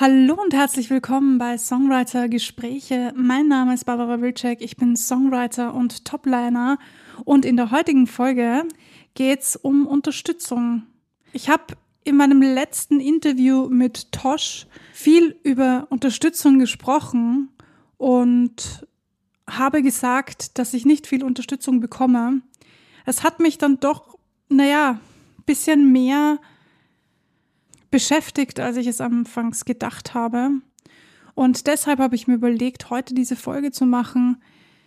Hallo und herzlich willkommen bei Songwriter Gespräche. Mein Name ist Barbara Wilczek, ich bin Songwriter und Topliner und in der heutigen Folge geht es um Unterstützung. Ich habe in meinem letzten Interview mit Tosh viel über Unterstützung gesprochen und habe gesagt, dass ich nicht viel Unterstützung bekomme. Es hat mich dann doch, naja, bisschen mehr beschäftigt, als ich es anfangs gedacht habe. Und deshalb habe ich mir überlegt, heute diese Folge zu machen.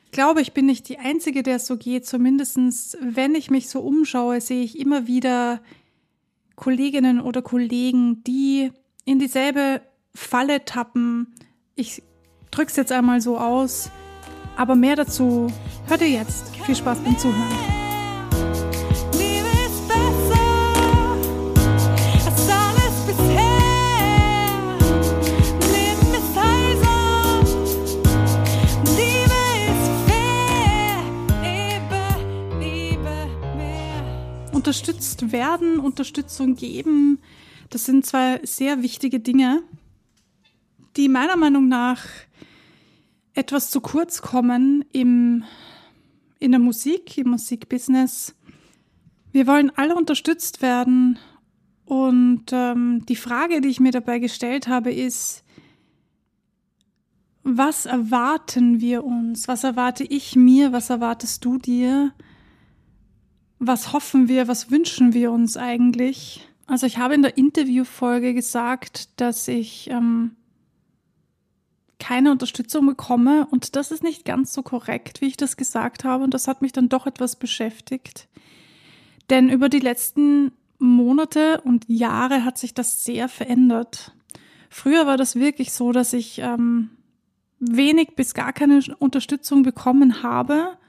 Ich glaube, ich bin nicht die Einzige, der es so geht. Zumindest, wenn ich mich so umschaue, sehe ich immer wieder Kolleginnen oder Kollegen, die in dieselbe Falle tappen. Ich drücke es jetzt einmal so aus. Aber mehr dazu hört ihr jetzt. Viel Spaß beim Zuhören. Unterstützt werden, Unterstützung geben, das sind zwei sehr wichtige Dinge, die meiner Meinung nach etwas zu kurz kommen im, in der Musik, im Musikbusiness. Wir wollen alle unterstützt werden und ähm, die Frage, die ich mir dabei gestellt habe, ist, was erwarten wir uns? Was erwarte ich mir? Was erwartest du dir? Was hoffen wir, was wünschen wir uns eigentlich? Also ich habe in der Interviewfolge gesagt, dass ich ähm, keine Unterstützung bekomme und das ist nicht ganz so korrekt, wie ich das gesagt habe und das hat mich dann doch etwas beschäftigt. Denn über die letzten Monate und Jahre hat sich das sehr verändert. Früher war das wirklich so, dass ich ähm, wenig bis gar keine Unterstützung bekommen habe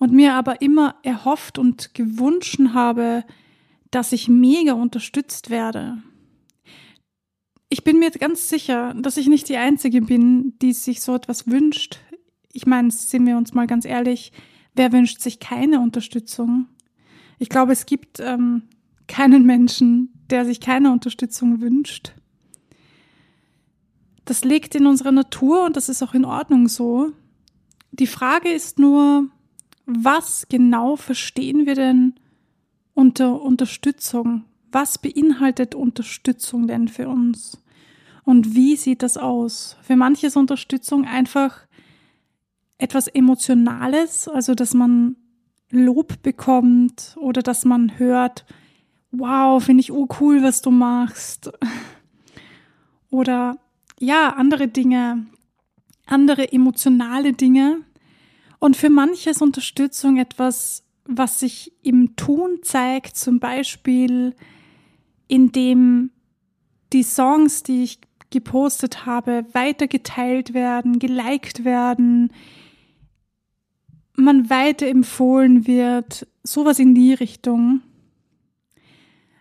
und mir aber immer erhofft und gewünscht habe, dass ich mega unterstützt werde. Ich bin mir ganz sicher, dass ich nicht die Einzige bin, die sich so etwas wünscht. Ich meine, sind wir uns mal ganz ehrlich, wer wünscht sich keine Unterstützung? Ich glaube, es gibt ähm, keinen Menschen, der sich keine Unterstützung wünscht. Das liegt in unserer Natur und das ist auch in Ordnung so. Die Frage ist nur, was genau verstehen wir denn unter Unterstützung? Was beinhaltet Unterstützung denn für uns? Und wie sieht das aus? Für manche ist Unterstützung einfach etwas Emotionales, also dass man Lob bekommt oder dass man hört, wow, finde ich cool, was du machst. Oder ja, andere Dinge, andere emotionale Dinge, und für manche ist Unterstützung etwas, was sich im Tun zeigt, zum Beispiel indem die Songs, die ich gepostet habe, weitergeteilt werden, geliked werden, man weiterempfohlen wird, sowas in die Richtung.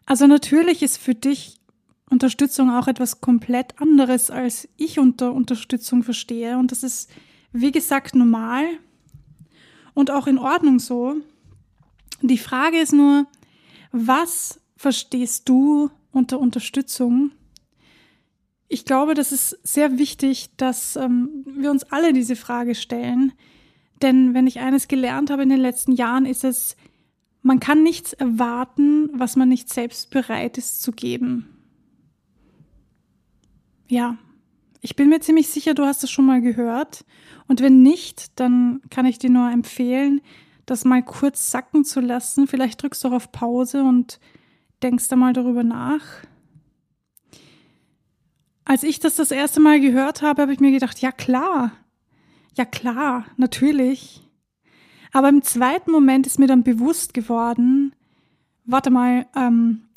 Also natürlich ist für dich Unterstützung auch etwas komplett anderes, als ich unter Unterstützung verstehe. Und das ist, wie gesagt, normal und auch in Ordnung so. Die Frage ist nur, was verstehst du unter Unterstützung? Ich glaube, das ist sehr wichtig, dass ähm, wir uns alle diese Frage stellen. Denn wenn ich eines gelernt habe in den letzten Jahren, ist es, man kann nichts erwarten, was man nicht selbst bereit ist zu geben. Ja, ich bin mir ziemlich sicher, du hast es schon mal gehört. Und wenn nicht, dann kann ich dir nur empfehlen, das mal kurz sacken zu lassen. Vielleicht drückst du auch auf Pause und denkst da mal darüber nach. Als ich das das erste Mal gehört habe, habe ich mir gedacht, ja klar, ja klar, natürlich. Aber im zweiten Moment ist mir dann bewusst geworden, warte mal, ähm,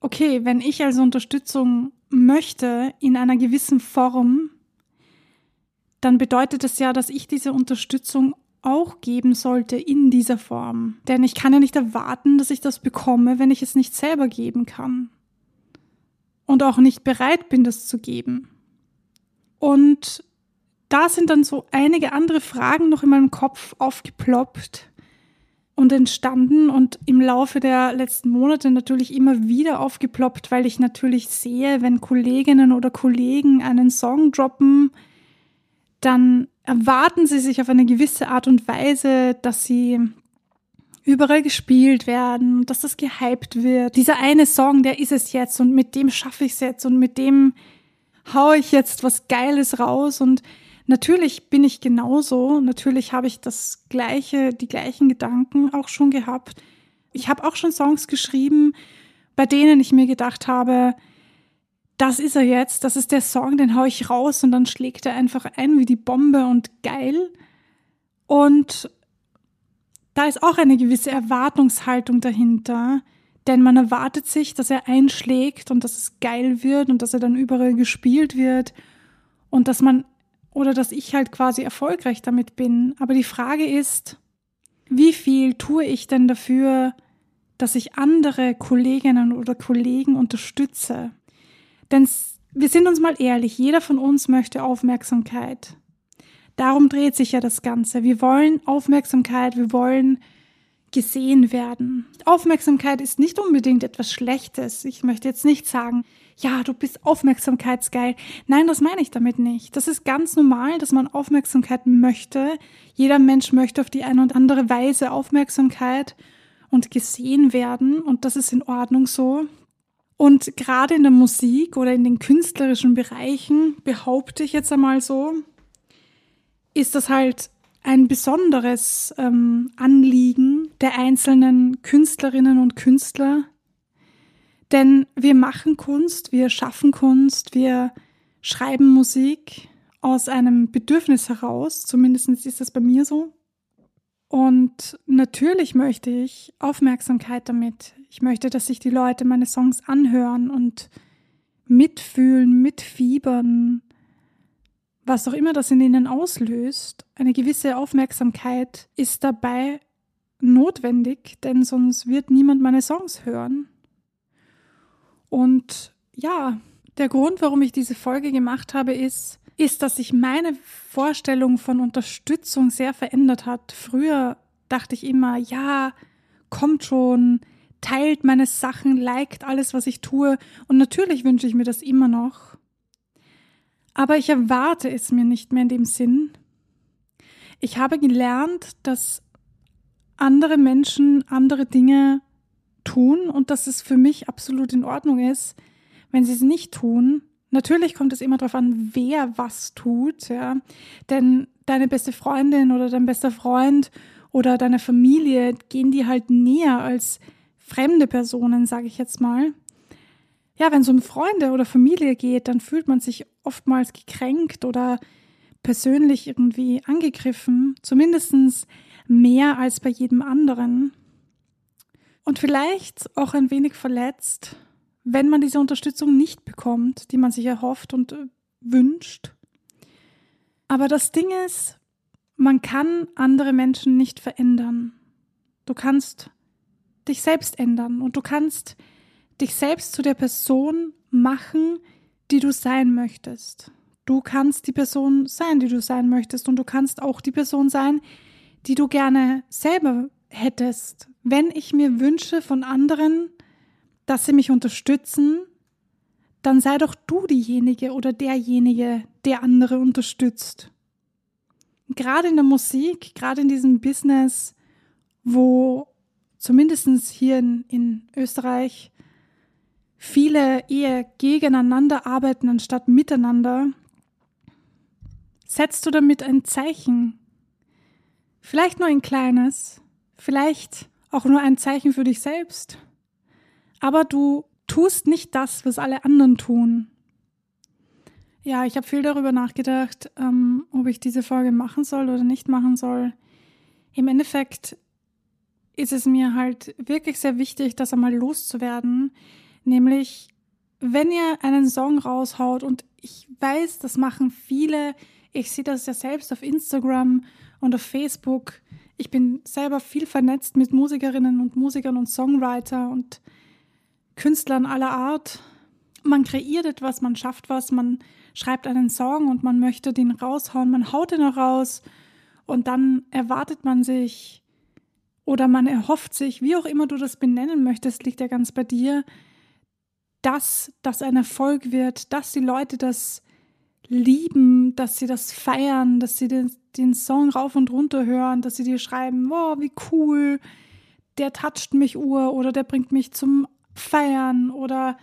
okay, wenn ich also Unterstützung möchte in einer gewissen Form, dann bedeutet das ja, dass ich diese Unterstützung auch geben sollte in dieser Form. Denn ich kann ja nicht erwarten, dass ich das bekomme, wenn ich es nicht selber geben kann. Und auch nicht bereit bin, das zu geben. Und da sind dann so einige andere Fragen noch in meinem Kopf aufgeploppt. Und entstanden und im Laufe der letzten Monate natürlich immer wieder aufgeploppt, weil ich natürlich sehe, wenn Kolleginnen oder Kollegen einen Song droppen, dann erwarten sie sich auf eine gewisse Art und Weise, dass sie überall gespielt werden, dass das gehypt wird. Dieser eine Song, der ist es jetzt und mit dem schaffe ich es jetzt und mit dem haue ich jetzt was Geiles raus und Natürlich bin ich genauso. Natürlich habe ich das gleiche, die gleichen Gedanken auch schon gehabt. Ich habe auch schon Songs geschrieben, bei denen ich mir gedacht habe, das ist er jetzt, das ist der Song, den haue ich raus und dann schlägt er einfach ein wie die Bombe und geil. Und da ist auch eine gewisse Erwartungshaltung dahinter, denn man erwartet sich, dass er einschlägt und dass es geil wird und dass er dann überall gespielt wird und dass man oder dass ich halt quasi erfolgreich damit bin. Aber die Frage ist, wie viel tue ich denn dafür, dass ich andere Kolleginnen oder Kollegen unterstütze? Denn wir sind uns mal ehrlich, jeder von uns möchte Aufmerksamkeit. Darum dreht sich ja das Ganze. Wir wollen Aufmerksamkeit, wir wollen gesehen werden. Aufmerksamkeit ist nicht unbedingt etwas Schlechtes. Ich möchte jetzt nicht sagen, ja, du bist aufmerksamkeitsgeil. Nein, das meine ich damit nicht. Das ist ganz normal, dass man Aufmerksamkeit möchte. Jeder Mensch möchte auf die eine und andere Weise Aufmerksamkeit und gesehen werden und das ist in Ordnung so. Und gerade in der Musik oder in den künstlerischen Bereichen, behaupte ich jetzt einmal so, ist das halt ein besonderes ähm, Anliegen der einzelnen Künstlerinnen und Künstler, denn wir machen Kunst, wir schaffen Kunst, wir schreiben Musik aus einem Bedürfnis heraus, zumindest ist das bei mir so. Und natürlich möchte ich Aufmerksamkeit damit. Ich möchte, dass sich die Leute meine Songs anhören und mitfühlen, mitfiebern, was auch immer das in ihnen auslöst. Eine gewisse Aufmerksamkeit ist dabei notwendig, denn sonst wird niemand meine Songs hören. Und ja, der Grund, warum ich diese Folge gemacht habe, ist, ist, dass sich meine Vorstellung von Unterstützung sehr verändert hat. Früher dachte ich immer, ja, kommt schon, teilt meine Sachen, liked alles, was ich tue. Und natürlich wünsche ich mir das immer noch. Aber ich erwarte es mir nicht mehr in dem Sinn. Ich habe gelernt, dass andere Menschen andere Dinge tun und dass es für mich absolut in Ordnung ist, wenn sie es nicht tun. Natürlich kommt es immer darauf an, wer was tut, ja. Denn deine beste Freundin oder dein bester Freund oder deine Familie gehen die halt näher als fremde Personen, sage ich jetzt mal. Ja, wenn es um Freunde oder Familie geht, dann fühlt man sich oftmals gekränkt oder persönlich irgendwie angegriffen, zumindest mehr als bei jedem anderen und vielleicht auch ein wenig verletzt, wenn man diese Unterstützung nicht bekommt, die man sich erhofft und äh, wünscht. Aber das Ding ist, man kann andere Menschen nicht verändern. Du kannst dich selbst ändern und du kannst dich selbst zu der Person machen, die du sein möchtest. Du kannst die Person sein, die du sein möchtest und du kannst auch die Person sein, die du gerne selber hättest, wenn ich mir wünsche von anderen, dass sie mich unterstützen, dann sei doch du diejenige oder derjenige, der andere unterstützt. Gerade in der Musik, gerade in diesem Business, wo zumindest hier in, in Österreich viele eher gegeneinander arbeiten anstatt miteinander, setzt du damit ein Zeichen. Vielleicht nur ein kleines, vielleicht auch nur ein Zeichen für dich selbst. Aber du tust nicht das, was alle anderen tun. Ja, ich habe viel darüber nachgedacht, ähm, ob ich diese Folge machen soll oder nicht machen soll. Im Endeffekt ist es mir halt wirklich sehr wichtig, das einmal loszuwerden. Nämlich, wenn ihr einen Song raushaut und ich weiß, das machen viele, ich sehe das ja selbst auf Instagram und auf Facebook, ich bin selber viel vernetzt mit Musikerinnen und Musikern und Songwriter und Künstlern aller Art. Man kreiert etwas, man schafft was, man schreibt einen Song und man möchte den raushauen, man haut auch raus und dann erwartet man sich oder man erhofft sich, wie auch immer du das benennen möchtest, liegt ja ganz bei dir, dass das ein Erfolg wird, dass die Leute das lieben, dass sie das feiern, dass sie den, den Song rauf und runter hören, dass sie dir schreiben, wow, wie cool, der toucht mich Uhr oder der bringt mich zum Feiern oder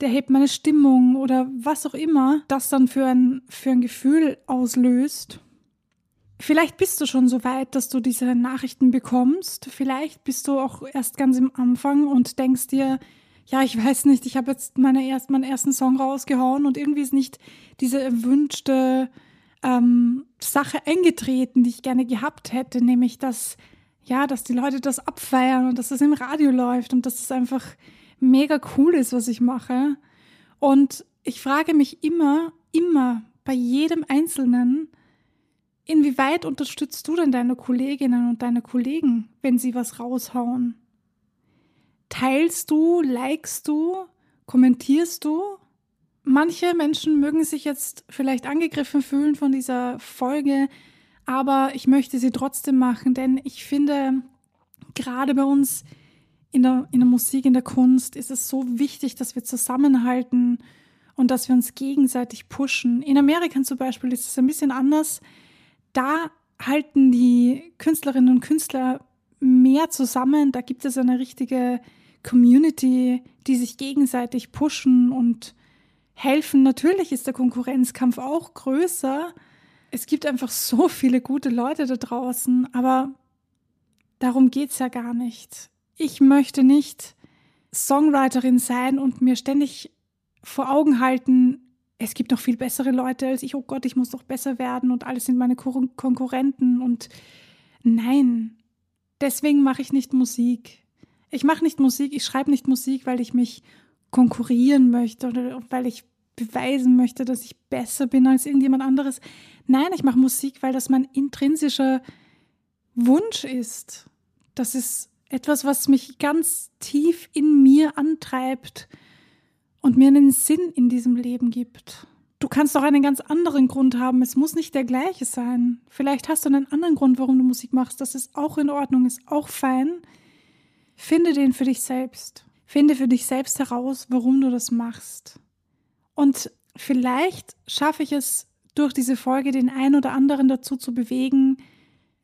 der hebt meine Stimmung oder was auch immer das dann für ein, für ein Gefühl auslöst. Vielleicht bist du schon so weit, dass du diese Nachrichten bekommst. Vielleicht bist du auch erst ganz im Anfang und denkst dir, ja, ich weiß nicht, ich habe jetzt meine erst, meinen ersten Song rausgehauen und irgendwie ist nicht diese erwünschte ähm, Sache eingetreten, die ich gerne gehabt hätte, nämlich dass, ja, dass die Leute das abfeiern und dass es im Radio läuft und dass es einfach mega cool ist, was ich mache. Und ich frage mich immer, immer bei jedem Einzelnen, inwieweit unterstützt du denn deine Kolleginnen und deine Kollegen, wenn sie was raushauen? Teilst du, likest du, kommentierst du? Manche Menschen mögen sich jetzt vielleicht angegriffen fühlen von dieser Folge, aber ich möchte sie trotzdem machen, denn ich finde, gerade bei uns in der, in der Musik, in der Kunst ist es so wichtig, dass wir zusammenhalten und dass wir uns gegenseitig pushen. In Amerika zum Beispiel ist es ein bisschen anders. Da halten die Künstlerinnen und Künstler mehr zusammen. Da gibt es eine richtige Community, die sich gegenseitig pushen und helfen. Natürlich ist der Konkurrenzkampf auch größer. Es gibt einfach so viele gute Leute da draußen, aber darum geht es ja gar nicht. Ich möchte nicht Songwriterin sein und mir ständig vor Augen halten, es gibt noch viel bessere Leute als ich, oh Gott, ich muss doch besser werden und alles sind meine Konkurrenten und nein, deswegen mache ich nicht Musik. Ich mache nicht Musik, ich schreibe nicht Musik, weil ich mich konkurrieren möchte oder weil ich beweisen möchte, dass ich besser bin als irgendjemand anderes. Nein, ich mache Musik, weil das mein intrinsischer Wunsch ist. Das ist etwas, was mich ganz tief in mir antreibt und mir einen Sinn in diesem Leben gibt. Du kannst auch einen ganz anderen Grund haben. Es muss nicht der gleiche sein. Vielleicht hast du einen anderen Grund, warum du Musik machst. Das ist auch in Ordnung, ist auch fein. Finde den für dich selbst. Finde für dich selbst heraus, warum du das machst. Und vielleicht schaffe ich es durch diese Folge, den einen oder anderen dazu zu bewegen,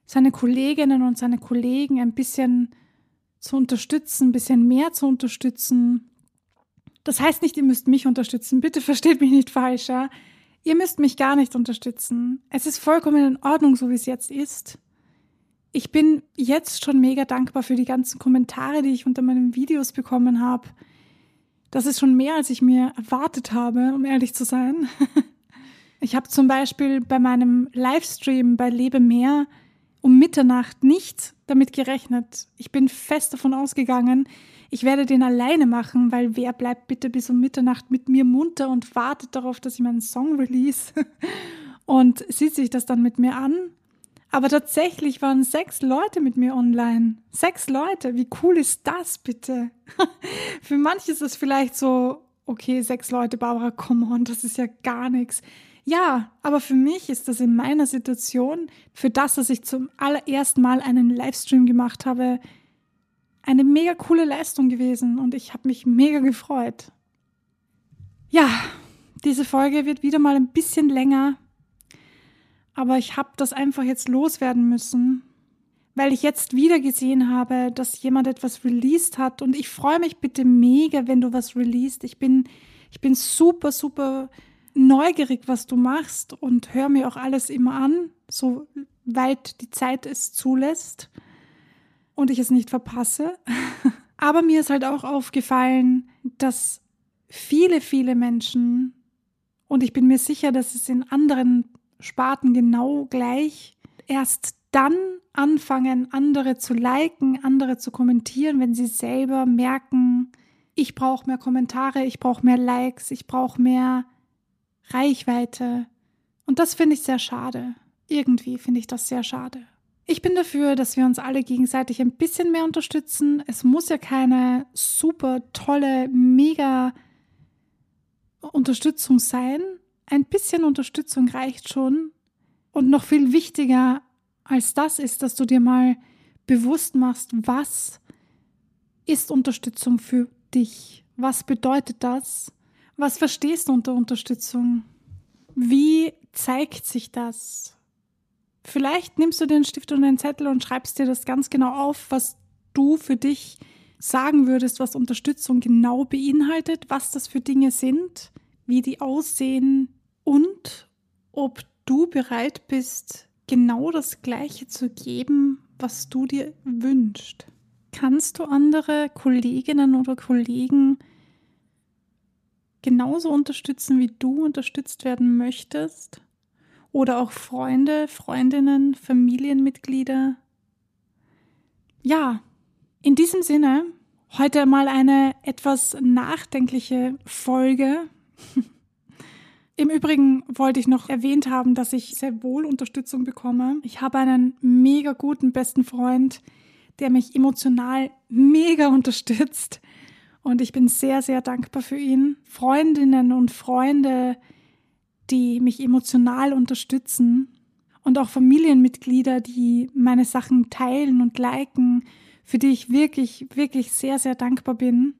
seine Kolleginnen und seine Kollegen ein bisschen zu unterstützen, ein bisschen mehr zu unterstützen. Das heißt nicht, ihr müsst mich unterstützen. Bitte versteht mich nicht falsch. Ja? Ihr müsst mich gar nicht unterstützen. Es ist vollkommen in Ordnung, so wie es jetzt ist. Ich bin jetzt schon mega dankbar für die ganzen Kommentare, die ich unter meinen Videos bekommen habe. Das ist schon mehr, als ich mir erwartet habe, um ehrlich zu sein. Ich habe zum Beispiel bei meinem Livestream bei Lebe Mehr um Mitternacht nicht damit gerechnet. Ich bin fest davon ausgegangen, ich werde den alleine machen, weil wer bleibt bitte bis um Mitternacht mit mir munter und wartet darauf, dass ich meinen Song release und sieht sich das dann mit mir an aber tatsächlich waren sechs Leute mit mir online. Sechs Leute. Wie cool ist das bitte? für manche ist es vielleicht so, okay, sechs Leute, Barbara, come on, das ist ja gar nichts. Ja, aber für mich ist das in meiner Situation, für das, dass ich zum allerersten Mal einen Livestream gemacht habe, eine mega coole Leistung gewesen und ich habe mich mega gefreut. Ja, diese Folge wird wieder mal ein bisschen länger, aber ich habe das einfach jetzt loswerden müssen, weil ich jetzt wieder gesehen habe, dass jemand etwas released hat. Und ich freue mich bitte mega, wenn du was released. Ich bin, ich bin super, super neugierig, was du machst und höre mir auch alles immer an, so weit die Zeit es zulässt und ich es nicht verpasse. Aber mir ist halt auch aufgefallen, dass viele, viele Menschen, und ich bin mir sicher, dass es in anderen Sparten genau gleich. Erst dann anfangen, andere zu liken, andere zu kommentieren, wenn sie selber merken, ich brauche mehr Kommentare, ich brauche mehr Likes, ich brauche mehr Reichweite. Und das finde ich sehr schade. Irgendwie finde ich das sehr schade. Ich bin dafür, dass wir uns alle gegenseitig ein bisschen mehr unterstützen. Es muss ja keine super tolle, mega Unterstützung sein, ein bisschen Unterstützung reicht schon. Und noch viel wichtiger als das ist, dass du dir mal bewusst machst, was ist Unterstützung für dich? Was bedeutet das? Was verstehst du unter Unterstützung? Wie zeigt sich das? Vielleicht nimmst du den Stift und den Zettel und schreibst dir das ganz genau auf, was du für dich sagen würdest, was Unterstützung genau beinhaltet, was das für Dinge sind, wie die aussehen und ob du bereit bist, genau das Gleiche zu geben, was du dir wünschst. Kannst du andere Kolleginnen oder Kollegen genauso unterstützen, wie du unterstützt werden möchtest? Oder auch Freunde, Freundinnen, Familienmitglieder? Ja, in diesem Sinne, heute mal eine etwas nachdenkliche Folge. Im Übrigen wollte ich noch erwähnt haben, dass ich sehr wohl Unterstützung bekomme. Ich habe einen mega guten besten Freund, der mich emotional mega unterstützt. Und ich bin sehr, sehr dankbar für ihn. Freundinnen und Freunde, die mich emotional unterstützen. Und auch Familienmitglieder, die meine Sachen teilen und liken, für die ich wirklich, wirklich sehr, sehr dankbar bin.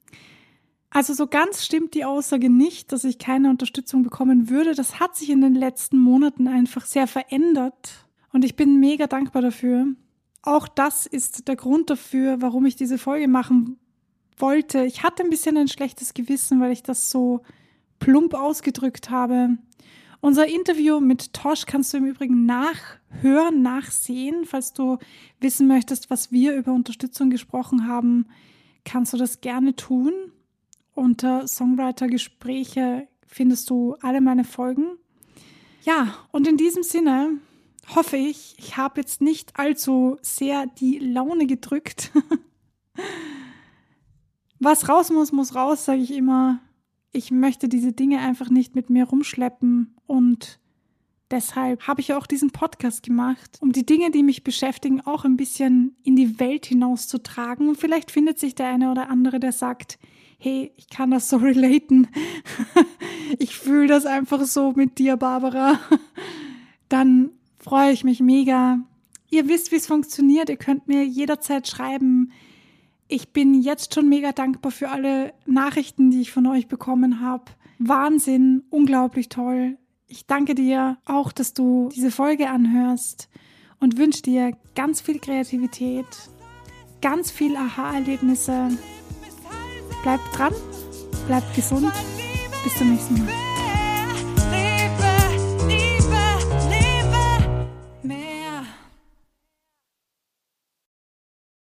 Also so ganz stimmt die Aussage nicht, dass ich keine Unterstützung bekommen würde. Das hat sich in den letzten Monaten einfach sehr verändert und ich bin mega dankbar dafür. Auch das ist der Grund dafür, warum ich diese Folge machen wollte. Ich hatte ein bisschen ein schlechtes Gewissen, weil ich das so plump ausgedrückt habe. Unser Interview mit Tosh kannst du im Übrigen nachhören, nachsehen. Falls du wissen möchtest, was wir über Unterstützung gesprochen haben, kannst du das gerne tun. Unter Songwriter-Gespräche findest du alle meine Folgen. Ja, und in diesem Sinne hoffe ich, ich habe jetzt nicht allzu sehr die Laune gedrückt. Was raus muss, muss raus, sage ich immer. Ich möchte diese Dinge einfach nicht mit mir rumschleppen und deshalb habe ich auch diesen Podcast gemacht, um die Dinge, die mich beschäftigen, auch ein bisschen in die Welt hinauszutragen. Und vielleicht findet sich der eine oder andere, der sagt, hey, ich kann das so relaten. ich fühle das einfach so mit dir, Barbara. Dann freue ich mich mega. Ihr wisst, wie es funktioniert. Ihr könnt mir jederzeit schreiben. Ich bin jetzt schon mega dankbar für alle Nachrichten, die ich von euch bekommen habe. Wahnsinn, unglaublich toll. Ich danke dir auch, dass du diese Folge anhörst und wünsche dir ganz viel Kreativität, ganz viel Aha-Erlebnisse Bleibt dran, bleibt gesund. Bis zum nächsten Mal.